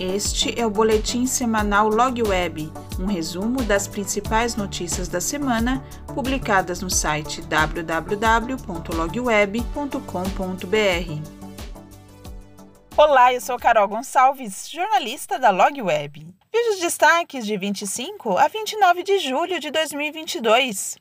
Este é o boletim semanal Log Web, um resumo das principais notícias da semana publicadas no site www.logweb.com.br. Olá, eu sou Carol Gonçalves, jornalista da Log Web. Veja os destaques de 25 a 29 de julho de 2022.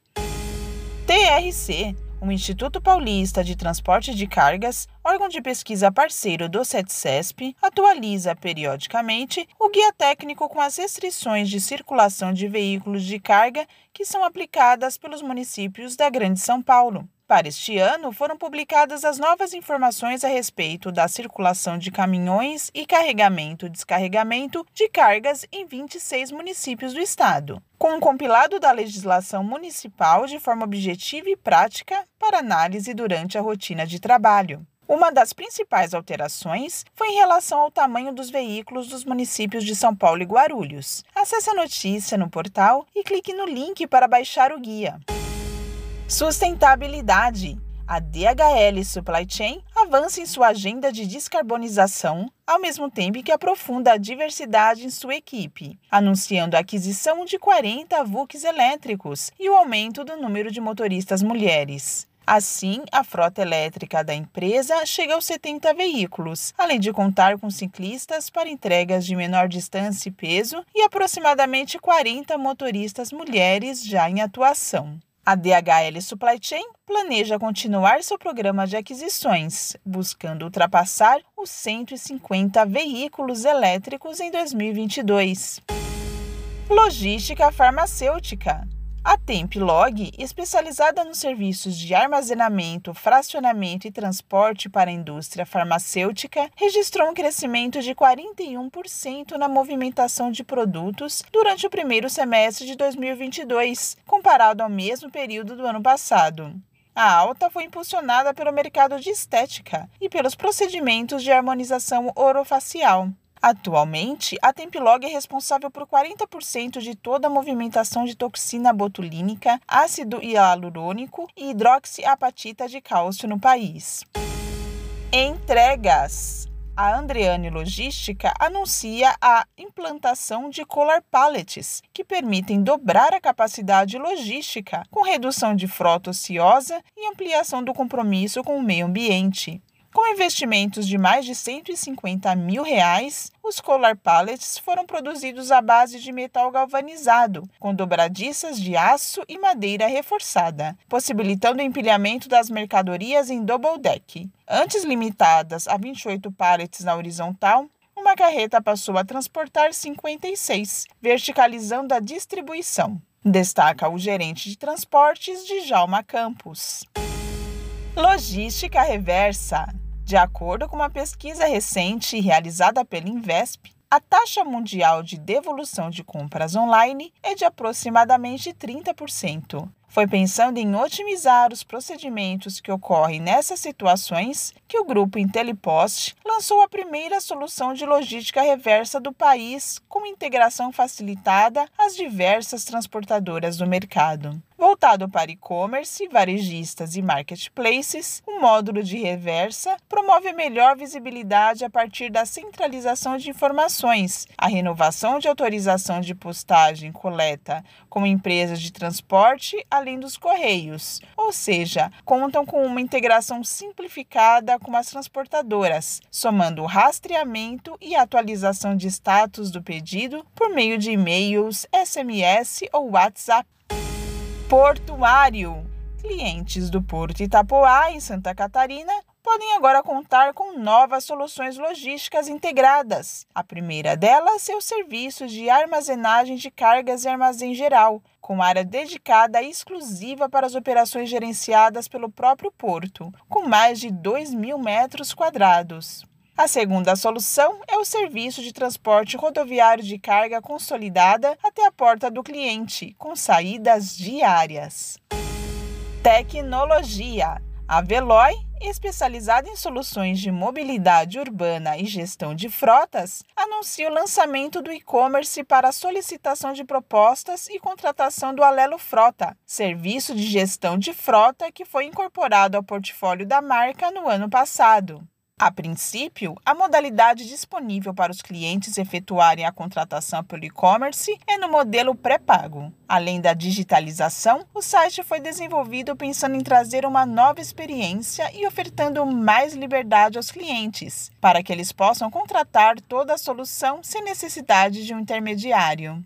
TRC o Instituto Paulista de Transporte de Cargas, órgão de pesquisa parceiro do CETCESP, atualiza periodicamente o guia técnico com as restrições de circulação de veículos de carga que são aplicadas pelos municípios da Grande São Paulo. Para este ano, foram publicadas as novas informações a respeito da circulação de caminhões e carregamento e descarregamento de cargas em 26 municípios do estado, com um compilado da legislação municipal de forma objetiva e prática para análise durante a rotina de trabalho. Uma das principais alterações foi em relação ao tamanho dos veículos dos municípios de São Paulo e Guarulhos. Acesse a notícia no portal e clique no link para baixar o guia. Sustentabilidade. A DHL Supply Chain avança em sua agenda de descarbonização, ao mesmo tempo que aprofunda a diversidade em sua equipe, anunciando a aquisição de 40 VUCs elétricos e o aumento do número de motoristas mulheres. Assim, a frota elétrica da empresa chega aos 70 veículos, além de contar com ciclistas para entregas de menor distância e peso e aproximadamente 40 motoristas mulheres já em atuação. A DHL Supply Chain planeja continuar seu programa de aquisições, buscando ultrapassar os 150 veículos elétricos em 2022. Logística farmacêutica. A Templog, especializada nos serviços de armazenamento, fracionamento e transporte para a indústria farmacêutica, registrou um crescimento de 41% na movimentação de produtos durante o primeiro semestre de 2022, comparado ao mesmo período do ano passado. A alta foi impulsionada pelo mercado de estética e pelos procedimentos de harmonização orofacial. Atualmente, a Templog é responsável por 40% de toda a movimentação de toxina botulínica, ácido hialurônico e hidroxiapatita de cálcio no país. Entregas. A Andreane Logística anuncia a implantação de Colar Pallets, que permitem dobrar a capacidade logística, com redução de frota ociosa e ampliação do compromisso com o meio ambiente. Com investimentos de mais de 150 mil reais, os Colar Pallets foram produzidos à base de metal galvanizado, com dobradiças de aço e madeira reforçada, possibilitando o empilhamento das mercadorias em double deck. Antes limitadas a 28 pallets na horizontal, uma carreta passou a transportar 56, verticalizando a distribuição. Destaca o gerente de transportes de Jalma Campos. Logística reversa. De acordo com uma pesquisa recente realizada pela Invesp, a taxa mundial de devolução de compras online é de aproximadamente 30%. Foi pensando em otimizar os procedimentos que ocorrem nessas situações que o grupo Intelipost lançou a primeira solução de logística reversa do país com integração facilitada às diversas transportadoras do mercado. Voltado para e-commerce, varejistas e marketplaces, o módulo de reversa promove melhor visibilidade a partir da centralização de informações, a renovação de autorização de postagem coleta com empresas de transporte, além dos correios, ou seja, contam com uma integração simplificada com as transportadoras, somando o rastreamento e atualização de status do pedido por meio de e-mails, SMS ou WhatsApp. Portuário. Clientes do Porto Itapoá, em Santa Catarina, podem agora contar com novas soluções logísticas integradas. A primeira delas é o serviço de armazenagem de cargas e armazém geral, com área dedicada exclusiva para as operações gerenciadas pelo próprio porto, com mais de 2 mil metros quadrados. A segunda solução é o serviço de transporte rodoviário de carga consolidada até a porta do cliente, com saídas diárias. Tecnologia. A Veloy, especializada em soluções de mobilidade urbana e gestão de frotas, anuncia o lançamento do e-commerce para solicitação de propostas e contratação do Alelo Frota, serviço de gestão de frota que foi incorporado ao portfólio da marca no ano passado. A princípio, a modalidade disponível para os clientes efetuarem a contratação pelo e-commerce é no modelo pré-pago. Além da digitalização, o site foi desenvolvido pensando em trazer uma nova experiência e ofertando mais liberdade aos clientes, para que eles possam contratar toda a solução sem necessidade de um intermediário.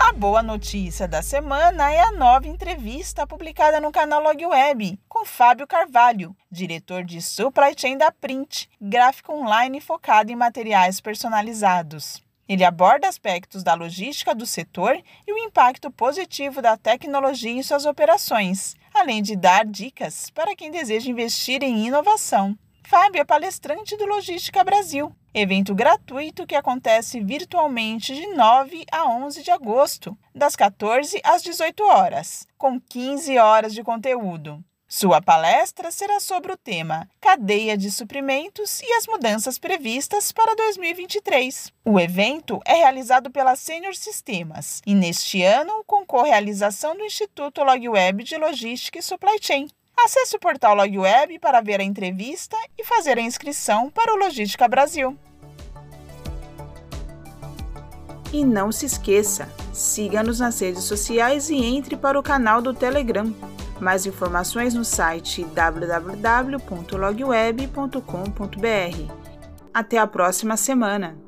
A boa notícia da semana é a nova entrevista publicada no canal Log Web com Fábio Carvalho, diretor de Supply Chain da Print, gráfico online focado em materiais personalizados. Ele aborda aspectos da logística do setor e o impacto positivo da tecnologia em suas operações, além de dar dicas para quem deseja investir em inovação. Fábio é palestrante do Logística Brasil, evento gratuito que acontece virtualmente de 9 a 11 de agosto, das 14 às 18 horas, com 15 horas de conteúdo. Sua palestra será sobre o tema Cadeia de Suprimentos e as mudanças previstas para 2023. O evento é realizado pela Senior Sistemas e, neste ano, concorre à realização do Instituto LogWeb de Logística e Supply Chain. Acesse o portal LogWeb para ver a entrevista e fazer a inscrição para o Logística Brasil. E não se esqueça, siga-nos nas redes sociais e entre para o canal do Telegram. Mais informações no site www.logweb.com.br. Até a próxima semana!